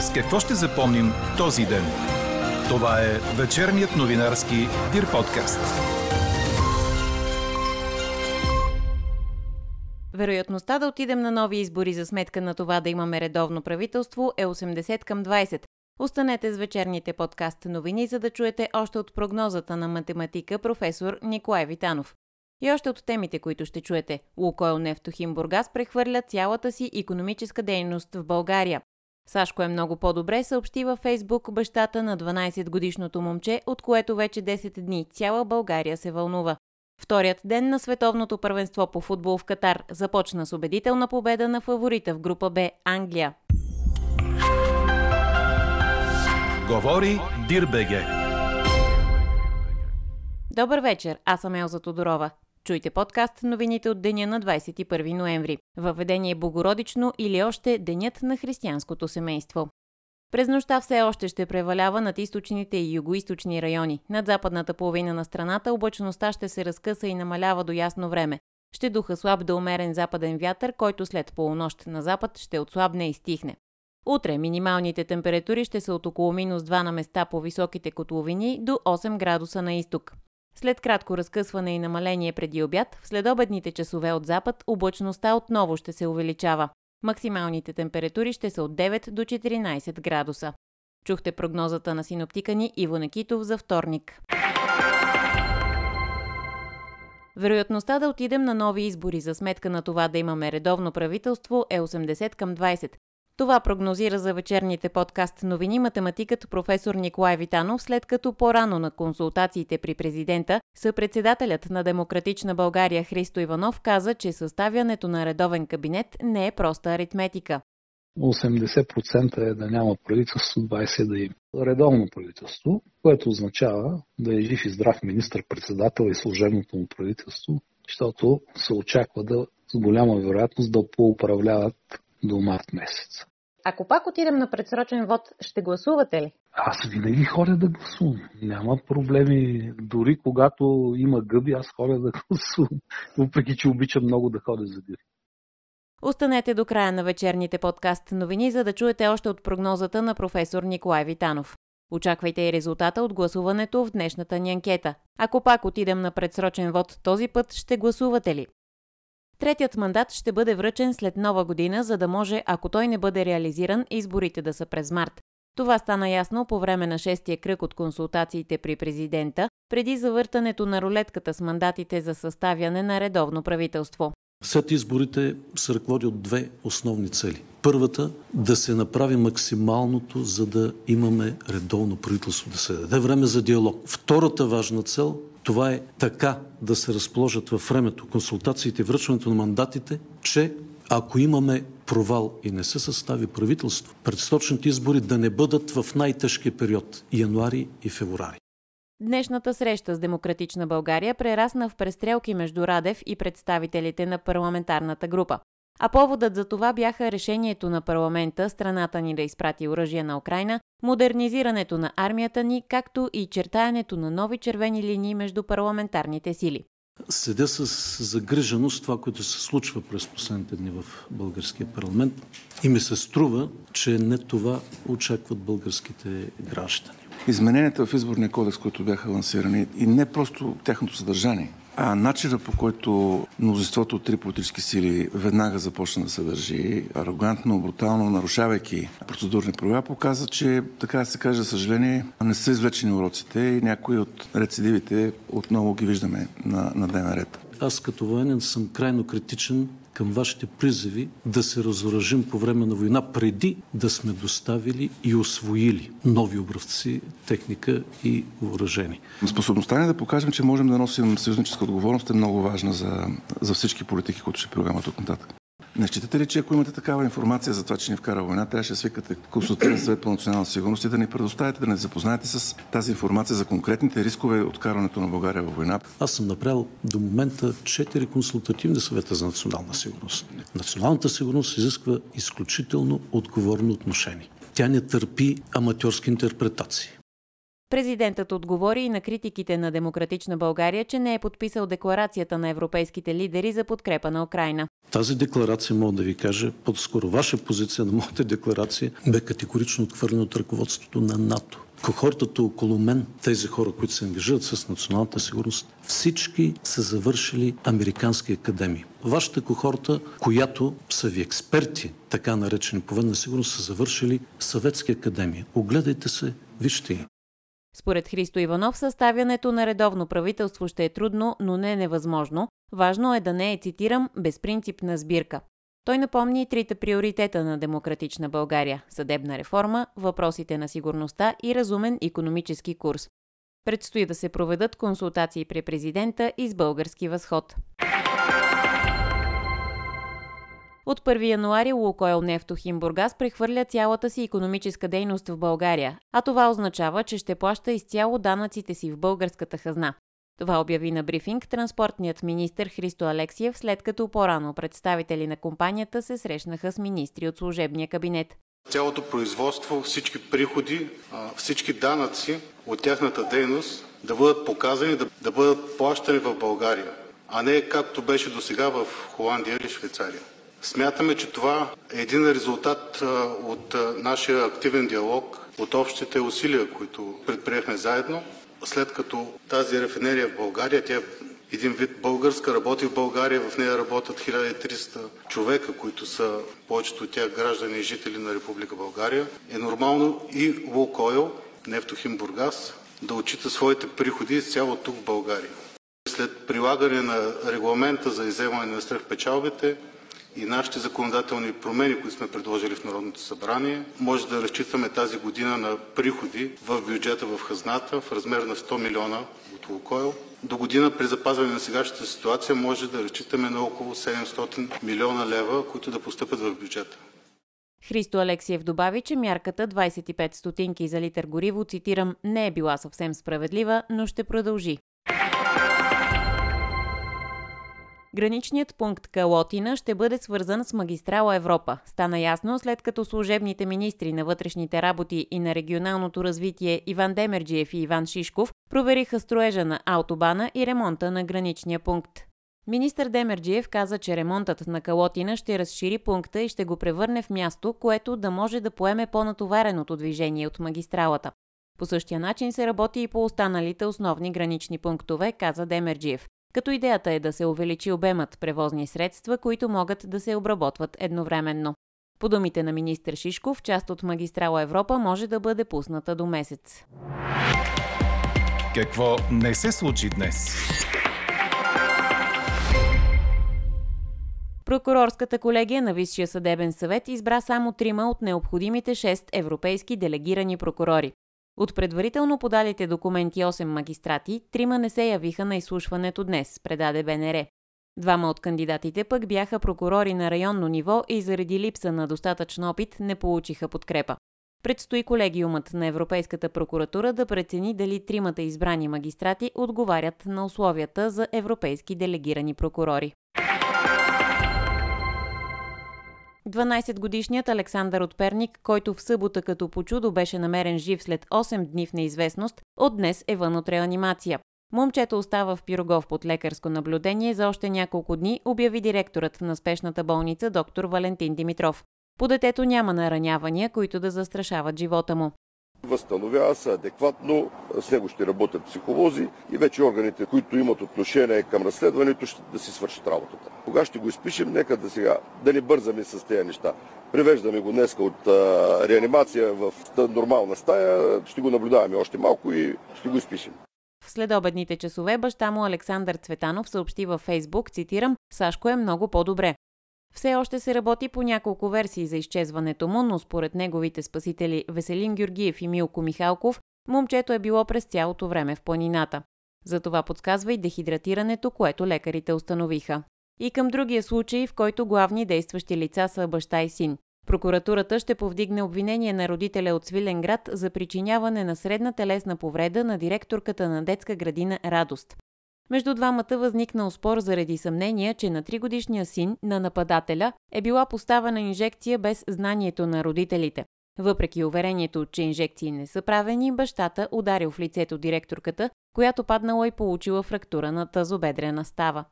С какво ще запомним този ден? Това е вечерният новинарски Дир подкаст. Вероятността да отидем на нови избори за сметка на това да имаме редовно правителство е 80 към 20. Останете с вечерните подкаст новини, за да чуете още от прогнозата на математика професор Николай Витанов. И още от темите, които ще чуете. Лукойл Нефтохим Бургас прехвърля цялата си економическа дейност в България. Сашко е много по-добре, съобщи във Фейсбук бащата на 12-годишното момче, от което вече 10 дни цяла България се вълнува. Вторият ден на световното първенство по футбол в Катар започна с убедителна победа на фаворита в група Б Англия. Говори Дирбеге. Добър вечер, аз съм Елза Тодорова. Чуйте подкаст новините от деня на 21 ноември. Въведение Богородично или още Денят на християнското семейство. През нощта все още ще превалява над източните и югоисточни райони. Над западната половина на страната облачността ще се разкъса и намалява до ясно време. Ще духа слаб да умерен западен вятър, който след полунощ на запад ще отслабне и стихне. Утре минималните температури ще са от около минус 2 на места по високите котловини до 8 градуса на изток. След кратко разкъсване и намаление преди обяд, в следобедните часове от запад облачността отново ще се увеличава. Максималните температури ще са от 9 до 14 градуса. Чухте прогнозата на синоптика ни Иво Некитов за вторник. Вероятността да отидем на нови избори за сметка на това да имаме редовно правителство е 80 към 20. Това прогнозира за вечерните подкаст новини математикът професор Николай Витанов, след като по-рано на консултациите при президента съпредседателят на Демократична България Христо Иванов каза, че съставянето на редовен кабинет не е проста аритметика. 80% е да няма правителство, 20% да има редовно правителство, което означава да е жив и здрав министр-председател и служебното му правителство, защото се очаква да с голяма вероятност да поуправляват до март месец. Ако пак отидем на предсрочен вод, ще гласувате ли? Аз винаги ходя да гласувам. Няма проблеми. Дори когато има гъби, аз ходя да гласувам. Въпреки, че обичам много да ходя за дир. Останете до края на вечерните подкаст новини, за да чуете още от прогнозата на професор Николай Витанов. Очаквайте и резултата от гласуването в днешната ни анкета. Ако пак отидем на предсрочен вод този път, ще гласувате ли? Третият мандат ще бъде връчен след нова година, за да може, ако той не бъде реализиран, изборите да са през март. Това стана ясно по време на шестия кръг от консултациите при президента, преди завъртането на рулетката с мандатите за съставяне на редовно правителство. След изборите се ръководи от две основни цели. Първата – да се направи максималното, за да имаме редовно правителство, да се даде време за диалог. Втората важна цел това е така да се разположат във времето консултациите и връчването на мандатите, че ако имаме провал и не се състави правителство, предсрочните избори да не бъдат в най-тежкия период – януари и февруари. Днешната среща с Демократична България прерасна в престрелки между Радев и представителите на парламентарната група. А поводът за това бяха решението на парламента страната ни да изпрати оръжие на Украина, модернизирането на армията ни, както и чертаянето на нови червени линии между парламентарните сили. Седя с загриженост това, което се случва през последните дни в българския парламент и ми се струва, че не това очакват българските граждани. Измененията в изборния кодекс, които бяха лансирани и не просто тяхното съдържание, а начина по който мнозинството от три политически сили веднага започна да се държи арогантно, брутално, нарушавайки процедурни правила, показва, че, така да се каже, за съжаление, не са извлечени уроците и някои от рецидивите отново ги виждаме на, на дневен ред. Аз като военен съм крайно критичен към вашите призиви да се разоръжим по време на война, преди да сме доставили и освоили нови образци, техника и въоръжени. Способността ни да покажем, че можем да носим съюзническа отговорност е много важна за, за всички политики, които ще прилагаме от нататък. Не считате ли, че ако имате такава информация за това, че ни вкара война, трябваше да свикате консултиран съвет по национална сигурност и да ни предоставите, да ни запознаете с тази информация за конкретните рискове от карането на България във война? Аз съм направил до момента четири консултативни съвета за национална сигурност. Националната сигурност изисква изключително отговорно отношение. Тя не търпи аматьорски интерпретации. Президентът отговори и на критиките на Демократична България, че не е подписал декларацията на европейските лидери за подкрепа на Украина. Тази декларация, мога да ви кажа, по-скоро ваша позиция на моята декларация бе категорично отхвърлена от ръководството на НАТО. Кохортата около мен, тези хора, които се ангажират с националната сигурност, всички са завършили американски академии. Вашата кохорта, която са ви експерти, така наречени по сигурност, са завършили съветски академии. Огледайте се, вижте я. Според Христо Иванов, съставянето на редовно правителство ще е трудно, но не невъзможно. Важно е да не е, цитирам, безпринципна сбирка. Той напомни трите приоритета на Демократична България – съдебна реформа, въпросите на сигурността и разумен економически курс. Предстои да се проведат консултации при президента и с български възход. От 1 януари Лукойл Нефтохим Бургас прехвърля цялата си економическа дейност в България, а това означава, че ще плаща изцяло данъците си в българската хазна. Това обяви на брифинг транспортният министр Христо Алексиев, след като по-рано представители на компанията се срещнаха с министри от служебния кабинет. Цялото производство, всички приходи, всички данъци от тяхната дейност да бъдат показани, да, да бъдат плащани в България, а не както беше до сега в Холандия или Швейцария. Смятаме, че това е един резултат от нашия активен диалог, от общите усилия, които предприехме заедно. След като тази рефинерия в България, тя е един вид българска, работи в България, в нея работят 1300 човека, които са повечето от тях граждани и жители на Република България, е нормално и Лукойл, Нефтохим Бургас, да отчита своите приходи изцяло тук в България. След прилагане на регламента за изземане на свръхпечалбите, и нашите законодателни промени, които сме предложили в Народното събрание, може да разчитаме тази година на приходи в бюджета в хазната в размер на 100 милиона от Лукойл. До година при запазване на сегашната ситуация може да разчитаме на около 700 милиона лева, които да постъпят в бюджета. Христо Алексиев добави, че мярката 25 стотинки за литър гориво, цитирам, не е била съвсем справедлива, но ще продължи. Граничният пункт Калотина ще бъде свързан с магистрала Европа. Стана ясно след като служебните министри на вътрешните работи и на регионалното развитие Иван Демерджиев и Иван Шишков провериха строежа на автобана и ремонта на граничния пункт. Министър Демерджиев каза, че ремонтът на Калотина ще разшири пункта и ще го превърне в място, което да може да поеме по-натовареното движение от магистралата. По същия начин се работи и по останалите основни гранични пунктове, каза Демерджиев като идеята е да се увеличи обемът превозни средства, които могат да се обработват едновременно. По думите на министър Шишков, част от магистрала Европа може да бъде пусната до месец. Какво не се случи днес? Прокурорската колегия на Висшия съдебен съвет избра само трима от необходимите 6 европейски делегирани прокурори. От предварително подалите документи 8 магистрати, трима не се явиха на изслушването днес, предаде БНР. Двама от кандидатите пък бяха прокурори на районно ниво и заради липса на достатъчно опит не получиха подкрепа. Предстои колегиумът на Европейската прокуратура да прецени дали тримата избрани магистрати отговарят на условията за европейски делегирани прокурори. 12-годишният Александър от Перник, който в събота като по чудо беше намерен жив след 8 дни в неизвестност, от днес е вън от реанимация. Момчето остава в Пирогов под лекарско наблюдение за още няколко дни, обяви директорът на спешната болница доктор Валентин Димитров. По детето няма наранявания, които да застрашават живота му. Възстановява се адекватно, с него ще работят психолози и вече органите, които имат отношение към разследването, ще да си свършат работата. Кога ще го изпишем, нека да сега, да не бързаме с тези неща. Привеждаме го днес от а, реанимация в нормална стая, ще го наблюдаваме още малко и ще го изпишем. В следобедните часове баща му Александър Цветанов съобщи във Фейсбук, цитирам, Сашко е много по-добре. Все още се работи по няколко версии за изчезването му, но според неговите спасители Веселин Георгиев и Милко Михалков, момчето е било през цялото време в планината. Затова подсказва и дехидратирането, което лекарите установиха. И към другия случай, в който главни действащи лица са баща и син. Прокуратурата ще повдигне обвинение на родителя от Свиленград за причиняване на средна телесна повреда на директорката на детска градина Радост. Между двамата възникнал спор заради съмнения, че на тригодишния син на нападателя е била поставена инжекция без знанието на родителите. Въпреки уверението, че инжекции не са правени, бащата ударил в лицето директорката, която паднала и получила фрактура на тазобедрена става.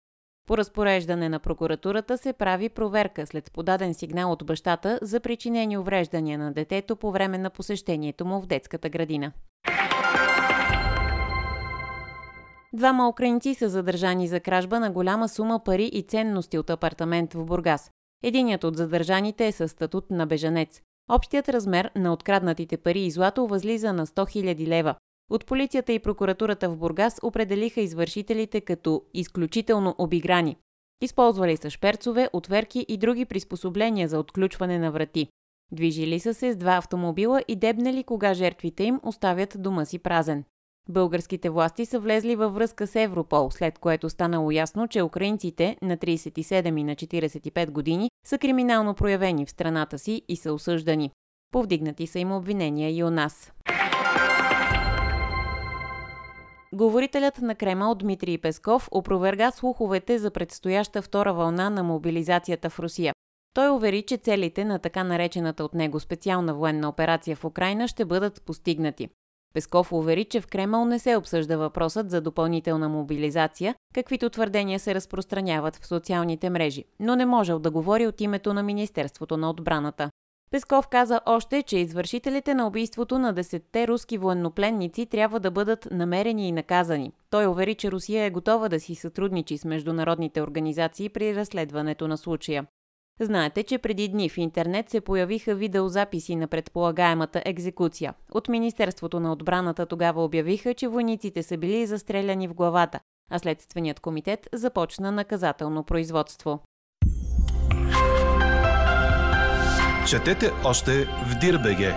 По разпореждане на прокуратурата се прави проверка след подаден сигнал от бащата за причинени увреждания на детето по време на посещението му в детската градина. Двама украинци са задържани за кражба на голяма сума пари и ценности от апартамент в Бургас. Единият от задържаните е със статут на бежанец. Общият размер на откраднатите пари и злато възлиза на 100 000 лева. От полицията и прокуратурата в Бургас определиха извършителите като изключително обиграни. Използвали са шперцове, отверки и други приспособления за отключване на врати. Движили са се с два автомобила и дебнали кога жертвите им оставят дома си празен. Българските власти са влезли във връзка с Европол, след което станало ясно, че украинците на 37 и на 45 години са криминално проявени в страната си и са осъждани. Повдигнати са им обвинения и у нас. Говорителят на Кремъл Дмитрий Песков опроверга слуховете за предстояща втора вълна на мобилизацията в Русия. Той увери, че целите на така наречената от него специална военна операция в Украина ще бъдат постигнати. Песков увери, че в Кремъл не се обсъжда въпросът за допълнителна мобилизация, каквито твърдения се разпространяват в социалните мрежи, но не можел да говори от името на Министерството на отбраната. Песков каза още, че извършителите на убийството на десетте руски военнопленници трябва да бъдат намерени и наказани. Той увери, че Русия е готова да си сътрудничи с международните организации при разследването на случая. Знаете, че преди дни в интернет се появиха видеозаписи на предполагаемата екзекуция. От Министерството на отбраната тогава обявиха, че войниците са били застреляни в главата, а Следственият комитет започна наказателно производство. Четете още в Дирбеге.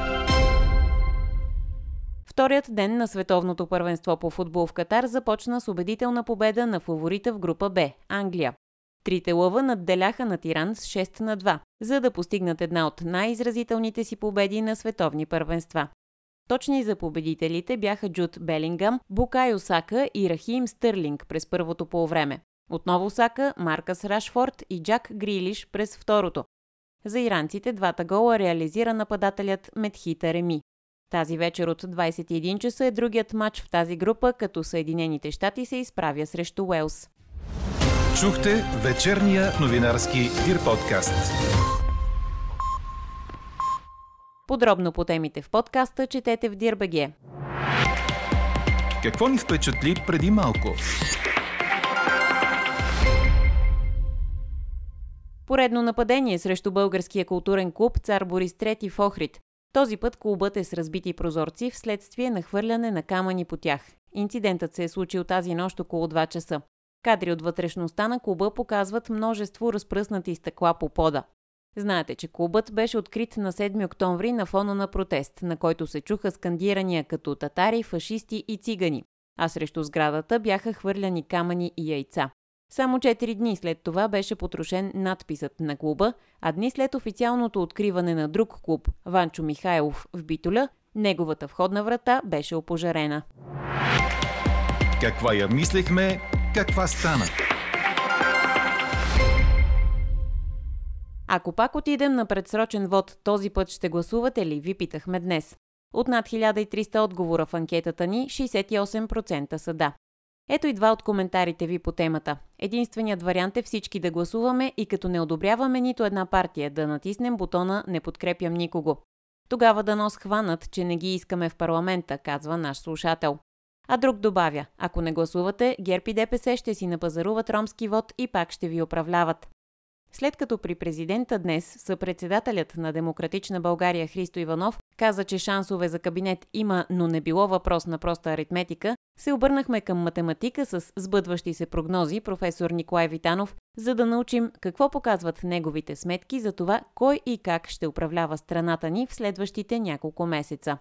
Вторият ден на световното първенство по футбол в Катар започна с убедителна победа на фаворита в група Б – Англия. Трите лъва надделяха на Иран с 6 на 2, за да постигнат една от най-изразителните си победи на световни първенства. Точни за победителите бяха Джуд Белингам, Букай Осака и Рахим Стърлинг през първото полувреме. Отново Сака, Маркъс Рашфорд и Джак Грилиш през второто. За иранците двата гола реализира нападателят Медхита Реми. Тази вечер от 21 часа е другият матч в тази група, като Съединените щати се изправя срещу Уелс. Чухте вечерния новинарски Дир подкаст. Подробно по темите в подкаста четете в Дирбеге. Какво ни впечатли преди малко? Поредно нападение срещу българския културен клуб Цар Борис III в Охрид. Този път клубът е с разбити прозорци вследствие на хвърляне на камъни по тях. Инцидентът се е случил тази нощ около 2 часа. Кадри от вътрешността на клуба показват множество разпръснати стъкла по пода. Знаете, че клубът беше открит на 7 октомври на фона на протест, на който се чуха скандирания като татари, фашисти и цигани, а срещу сградата бяха хвърляни камъни и яйца. Само 4 дни след това беше потрошен надписът на клуба, а дни след официалното откриване на друг клуб, Ванчо Михайлов в Битоля, неговата входна врата беше опожарена. Каква я мислехме, каква стана? Ако пак отидем на предсрочен вод, този път ще гласувате ли? Ви питахме днес. От над 1300 отговора в анкетата ни, 68% са да. Ето и два от коментарите ви по темата. Единственият вариант е всички да гласуваме и като не одобряваме нито една партия, да натиснем бутона «Не подкрепям никого». Тогава да нос хванат, че не ги искаме в парламента, казва наш слушател. А друг добавя, ако не гласувате, ГЕРБ и ДПС ще си напазаруват ромски вод и пак ще ви управляват. След като при президента днес съпредседателят на Демократична България Христо Иванов каза, че шансове за кабинет има, но не било въпрос на проста аритметика, се обърнахме към математика с сбъдващи се прогнози професор Николай Витанов, за да научим какво показват неговите сметки за това кой и как ще управлява страната ни в следващите няколко месеца.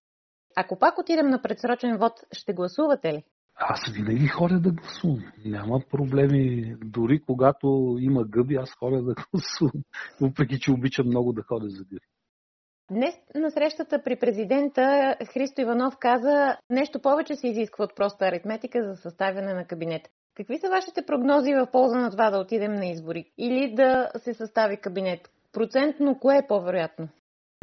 Ако пак отидем на предсрочен вод, ще гласувате ли? Аз винаги ходя да гласувам. Няма проблеми. Дори когато има гъби, аз ходя да гласувам. Въпреки, че обичам много да ходя за гъби. Днес на срещата при президента Христо Иванов каза нещо повече се изисква от проста аритметика за съставяне на кабинет. Какви са вашите прогнози в полза на това да отидем на избори или да се състави кабинет? Процентно кое е по-вероятно?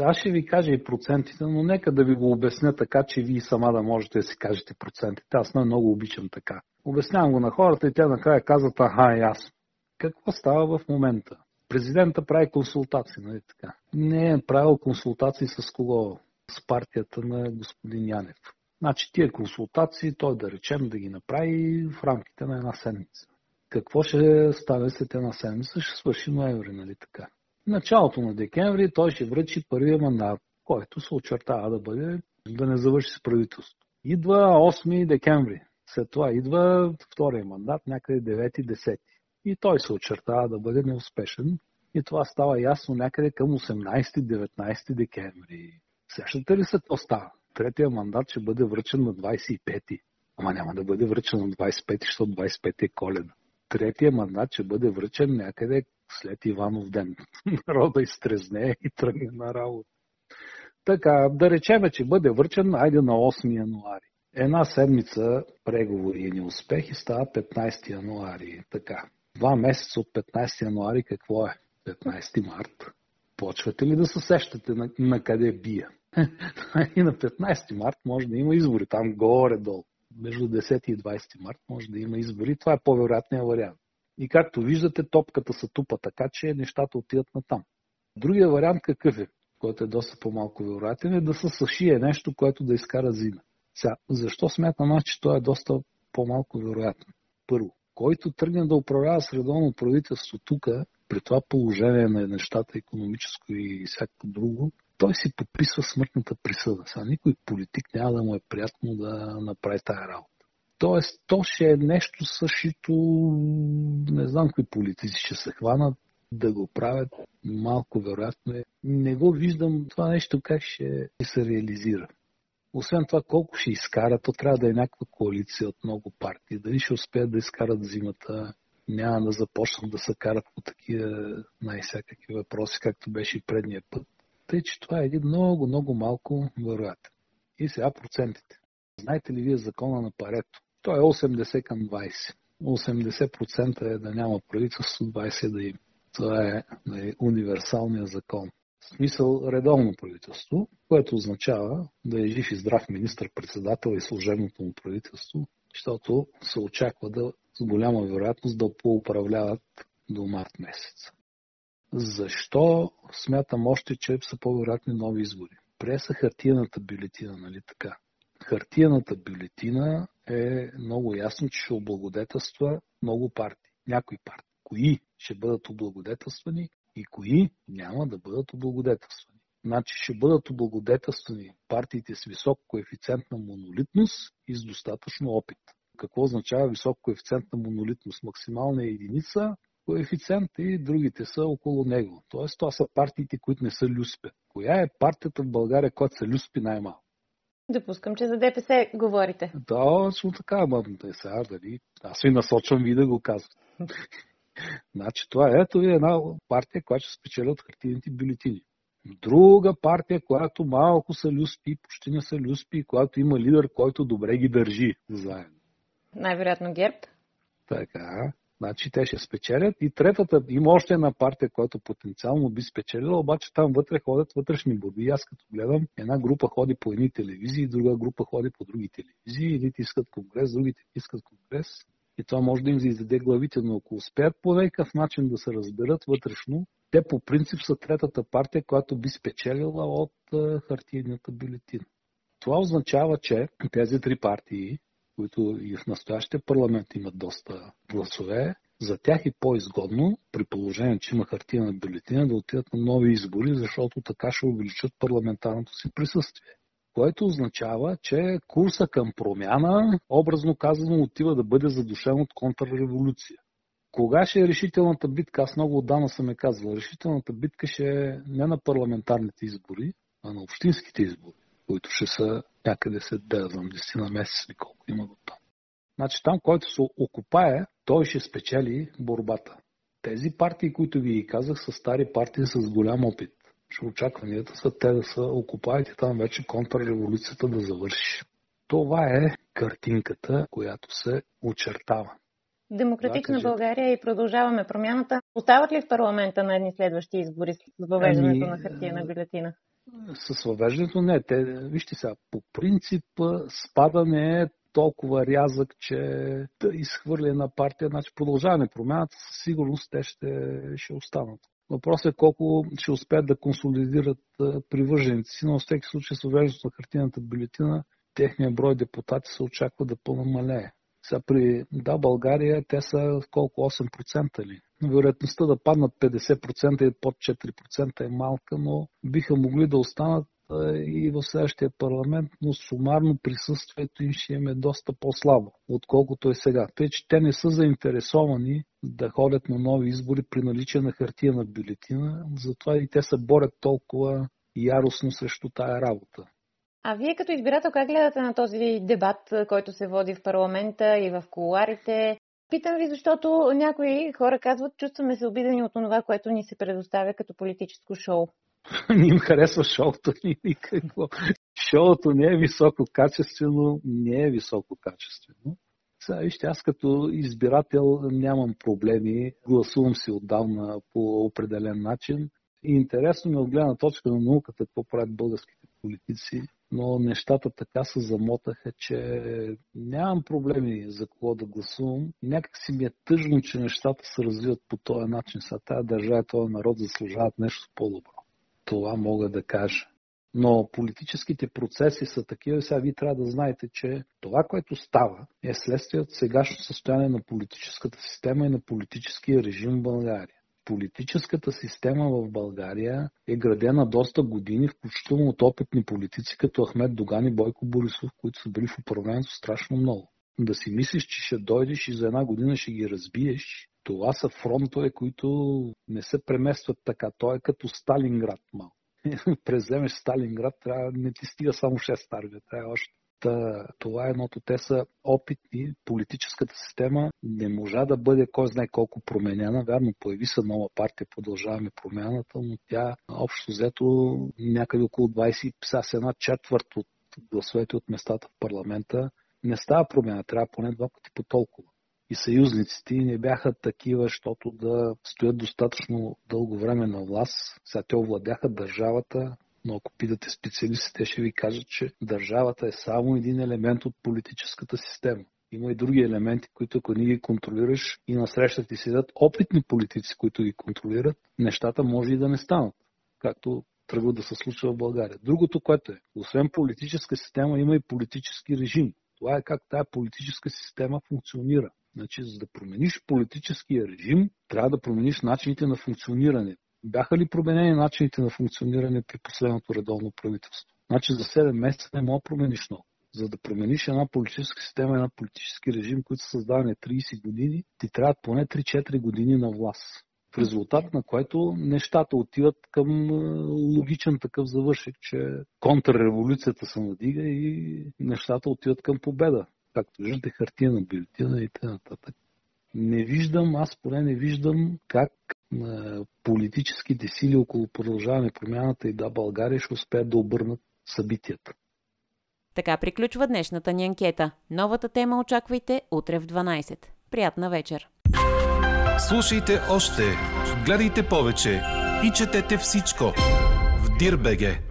Аз ще ви кажа и процентите, но нека да ви го обясня така, че вие сама да можете да си кажете процентите. Аз много обичам така. Обяснявам го на хората и те накрая казват, аха, ясно. Какво става в момента? Президента прави консултации, нали така? Не е правил консултации с кого? С партията на господин Янев. Значи тия консултации той да речем да ги направи в рамките на една седмица. Какво ще стане след една седмица? Ще свърши ноември, нали така? Началото на декември той ще връчи първия мандат, който се очертава да бъде, да не завърши с правителство. Идва 8 декември. След това идва втория мандат, някъде 9-10. И той се очертава да бъде неуспешен. И това става ясно някъде към 18-19 декември. Сещате ли се, какво става? Третия мандат ще бъде връчен на 25-ти. Ама няма да бъде връчен на 25-ти, защото 25-ти е коледа. Третия мандат ще бъде връчен някъде след Иванов ден. Народа изтрезне и тръгне на работа. Така, да речеме, че бъде връчен, айде на 8 януари. Една седмица преговори и неуспехи става 15 януари. Така, два месеца от 15 януари какво е? 15 март. Почвате ли да се сещате на, на къде бия? и на 15 март може да има избори, там горе-долу. Между 10 и 20 март може да има избори. Това е по-вероятният вариант. И както виждате, топката се тупа така, че нещата отиват на там. Другия вариант какъв е, който е доста по-малко вероятен, е да се съшие нещо, което да изкара зима. Сега, защо смятам аз, че то е доста по-малко вероятно? Първо, който тръгне да управлява средовно правителство тук, при това положение на нещата, економическо и всяко друго, той си подписва смъртната присъда. Сега никой политик няма да му е приятно да направи тая работа. Тоест, то ще е нещо същото, не знам кои политици ще се хванат да го правят, малко вероятно е. Не го виждам това нещо как ще се реализира. Освен това, колко ще изкарат, то трябва да е някаква коалиция от много партии. Дали ще успеят да изкарат зимата, няма да започнат да се карат по такива най-всякакви въпроси, както беше и предния път. Тъй, че това е един много, много малко вероятен. И сега процентите. Знаете ли вие закона на Парето? Той е 80 към 20. 80% е да няма правителство, 20% да има. Това е, е универсалният закон. В смисъл редовно правителство, което означава да е жив и здрав министр-председател и служебното му правителство, защото се очаква да с голяма вероятност да поуправляват до март месец. Защо смятам още, че са по-вероятни нови избори? Преса хартияната бюлетина, нали така? Хартияната бюлетина е много ясно, че ще облагодетелства много партии. Някои партии. Кои ще бъдат облагодетелствани и кои няма да бъдат облагодетелствани. Значи ще бъдат облагодетелствани партиите с висок коефициент на монолитност и с достатъчно опит. Какво означава висок коефициент на монолитност? Максимална е единица, коефициент и другите са около него. Тоест, това са партиите, които не са люспе. Коя е партията в България, която са люспи най-малко? Допускам, че за ДПС говорите. Да, точно така, ама да сега, дали, аз ви насочвам ви да го казвам. значи това е, ето ви една партия, която ще спечели от хартийните бюлетини. Друга партия, която малко са люспи, почти не са люспи, която има лидер, който добре ги държи заедно. Най-вероятно ГЕРБ. Така. Значи те ще спечелят. И третата, има още една партия, която потенциално би спечелила, обаче там вътре ходят вътрешни борби. Аз като гледам, една група ходи по едни телевизии, друга група ходи по други телевизии. Едните искат конгрес, другите искат конгрес. И това може да им издаде главите, но ако успеят по някакъв начин да се разберат вътрешно, те по принцип са третата партия, която би спечелила от хартийната бюлетина. Това означава, че тези три партии които и в настоящия парламент имат доста гласове, за тях е по-изгодно, при положение, че има хартия на бюлетина, да отидат на нови избори, защото така ще увеличат парламентарното си присъствие. Което означава, че курса към промяна, образно казано, отива да бъде задушен от контрреволюция. Кога ще е решителната битка? Аз много отдавна съм е казвал. Решителната битка ще е не на парламентарните избори, а на общинските избори които ще са някъде след, да знам, 10 на месец или колко има до там. Значи там, който се окупае, той ще спечели борбата. Тези партии, които ви казах, са стари партии с голям опит. Ще очакванията са те да са окупаят и там вече контрреволюцията да завърши. Това е картинката, която се очертава. Демократична да, България и продължаваме промяната. Остават ли в парламента на едни следващи избори с въвеждането ами, на хартия на бюлетина? С въвеждането не. Те, вижте сега, по принцип спада не е толкова рязък, че да изхвърли една партия. Значи продължаваме промяната, със сигурност те ще, ще останат. Въпросът е колко ще успеят да консолидират привържените си, но в всеки случай с въвеждането на картината бюлетина, техния брой депутати се очаква да понамалее. Сега при Да, България те са колко 8% ли? Вероятността да паднат 50% и под 4% е малка, но биха могли да останат и в следващия парламент, но сумарно присъствието им ще им е доста по-слабо, отколкото е сега. Тъй, че те не са заинтересовани да ходят на нови избори при наличие на хартия на бюлетина, затова и те се борят толкова яростно срещу тая работа. А вие като избирател как гледате на този дебат, който се води в парламента и в колуарите? Питам ви, защото някои хора казват, чувстваме се обидени от това, което ни се предоставя като политическо шоу. не им харесва шоуто ни какво. Шоуто не е високо качествено, не е високо качествено. Сега, вижте, аз като избирател нямам проблеми, гласувам си отдавна по определен начин. И интересно ми от гледна точка на науката, какво правят българските политици, но нещата така се замотаха, че нямам проблеми за кого да гласувам. И някак си ми е тъжно, че нещата се развиват по този начин. Сега тази държава, този народ заслужават нещо по-добро. Това мога да кажа. Но политическите процеси са такива, сега вие трябва да знаете, че това, което става, е следствие от сегашно състояние на политическата система и на политическия режим в България. Политическата система в България е градена доста години, включително от опитни политици, като Ахмед Доган и Бойко Борисов, които са били в управлението страшно много. Да си мислиш, че ще дойдеш и за една година ще ги разбиеш, това са фронтове, които не се преместват така. Той е като Сталинград малко. Преземеш Сталинград, трябва, не ти стига само 6 армия, трябва още. Това е едното. Те са опитни. Политическата система не можа да бъде кой знае колко променена. Вярно, появи се нова партия, продължаваме промяната, но тя общо взето някъде около 20, с една четвърт от гласовете от местата в парламента не става промяна. Трябва поне два пъти по толкова и съюзниците не бяха такива, защото да стоят достатъчно дълго време на власт. Сега те овладяха държавата, но ако питате специалистите, ще ви кажат, че държавата е само един елемент от политическата система. Има и други елементи, които ако не ги контролираш и насреща ти седят опитни политици, които ги контролират, нещата може и да не станат, както тръгва да се случва в България. Другото, което е, освен политическа система, има и политически режим. Това е как тази политическа система функционира. Значи, за да промениш политическия режим, трябва да промениш начините на функциониране. Бяха ли променени начините на функциониране при последното редовно правителство? Значи за 7 месеца не мога да промениш много. За да промениш една политическа система, една политически режим, които са създадени 30 години, ти трябва поне 3-4 години на власт. В резултат на което нещата отиват към логичен такъв завършек, че контрреволюцията се надига и нещата отиват към победа както виждате, хартия бюлетина и т.н. Не виждам, аз поне не виждам как политическите сили около продължаване промяната и да България ще успеят да обърнат събитията. Така приключва днешната ни анкета. Новата тема очаквайте утре в 12. Приятна вечер! Слушайте още, гледайте повече и четете всичко в Дирбеге.